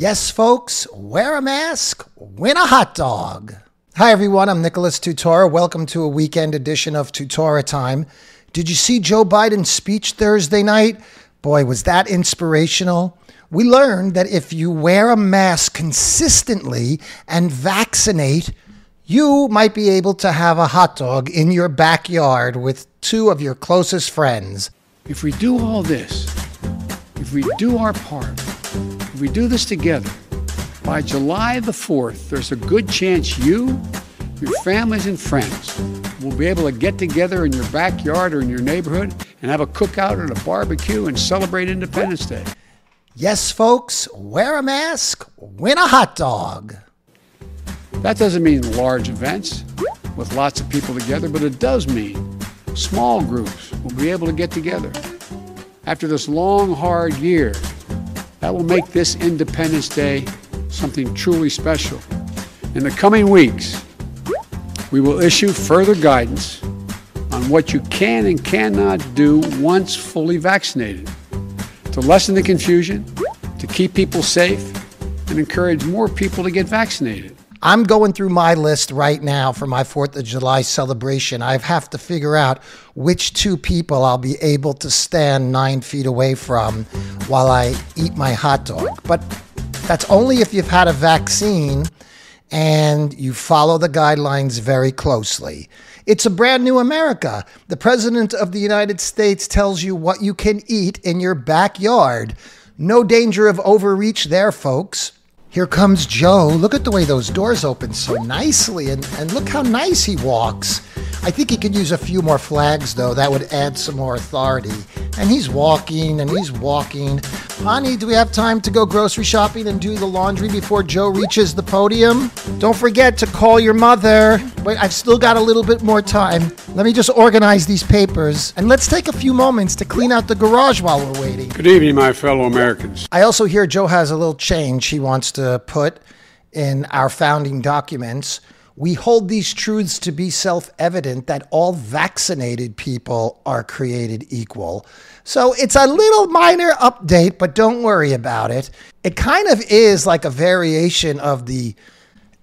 Yes, folks, wear a mask, win a hot dog. Hi, everyone. I'm Nicholas Tutora. Welcome to a weekend edition of Tutora Time. Did you see Joe Biden's speech Thursday night? Boy, was that inspirational. We learned that if you wear a mask consistently and vaccinate, you might be able to have a hot dog in your backyard with two of your closest friends. If we do all this, if we do our part, if we do this together, by July the 4th, there's a good chance you, your families, and friends will be able to get together in your backyard or in your neighborhood and have a cookout or a barbecue and celebrate Independence Day. Yes, folks, wear a mask, win a hot dog. That doesn't mean large events with lots of people together, but it does mean small groups will be able to get together. After this long, hard year, that will make this Independence Day something truly special. In the coming weeks, we will issue further guidance on what you can and cannot do once fully vaccinated to lessen the confusion, to keep people safe, and encourage more people to get vaccinated. I'm going through my list right now for my 4th of July celebration. I have to figure out which two people I'll be able to stand nine feet away from while I eat my hot dog. But that's only if you've had a vaccine and you follow the guidelines very closely. It's a brand new America. The President of the United States tells you what you can eat in your backyard. No danger of overreach there, folks. Here comes Joe. Look at the way those doors open so nicely, and, and look how nice he walks. I think he could use a few more flags, though. That would add some more authority. And he's walking and he's walking. Honey, do we have time to go grocery shopping and do the laundry before Joe reaches the podium? Don't forget to call your mother. Wait, I've still got a little bit more time. Let me just organize these papers. And let's take a few moments to clean out the garage while we're waiting. Good evening, my fellow Americans. I also hear Joe has a little change he wants to put in our founding documents. We hold these truths to be self evident that all vaccinated people are created equal. So it's a little minor update, but don't worry about it. It kind of is like a variation of the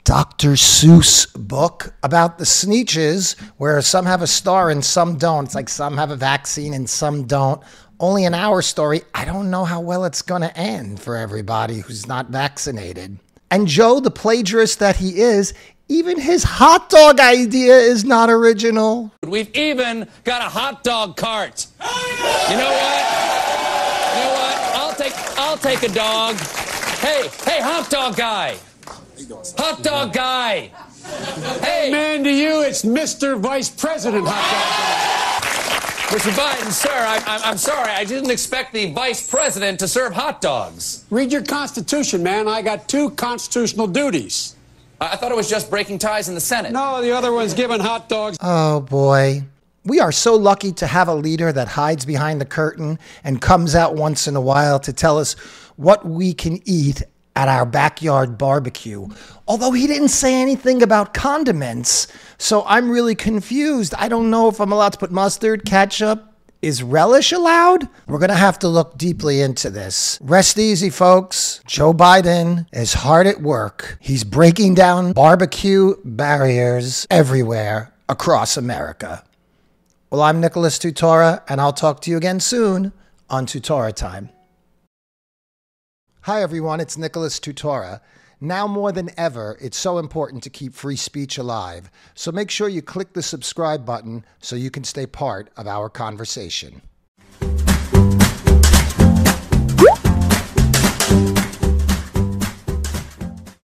Dr. Seuss book about the Sneetches, where some have a star and some don't. It's like some have a vaccine and some don't. Only an hour story. I don't know how well it's going to end for everybody who's not vaccinated. And Joe, the plagiarist that he is, even his hot dog idea is not original. We've even got a hot dog cart. You know what? You know what? I'll take I'll take a dog. Hey, hey, hot dog guy. Hot dog guy. Hey, Man, to you, it's Mr. Vice President Hot Mr. Biden, sir, I, I, I'm sorry. I didn't expect the vice president to serve hot dogs. Read your Constitution, man. I got two constitutional duties. I, I thought it was just breaking ties in the Senate. No, the other one's giving hot dogs. Oh boy. We are so lucky to have a leader that hides behind the curtain and comes out once in a while to tell us what we can eat at our backyard barbecue. Although he didn't say anything about condiments, so I'm really confused. I don't know if I'm allowed to put mustard, ketchup. Is relish allowed? We're going to have to look deeply into this. Rest easy, folks. Joe Biden is hard at work. He's breaking down barbecue barriers everywhere across America. Well, I'm Nicholas Tutora, and I'll talk to you again soon on Tutora Time. Hi, everyone. It's Nicholas Tutora. Now more than ever, it's so important to keep free speech alive. So make sure you click the subscribe button so you can stay part of our conversation.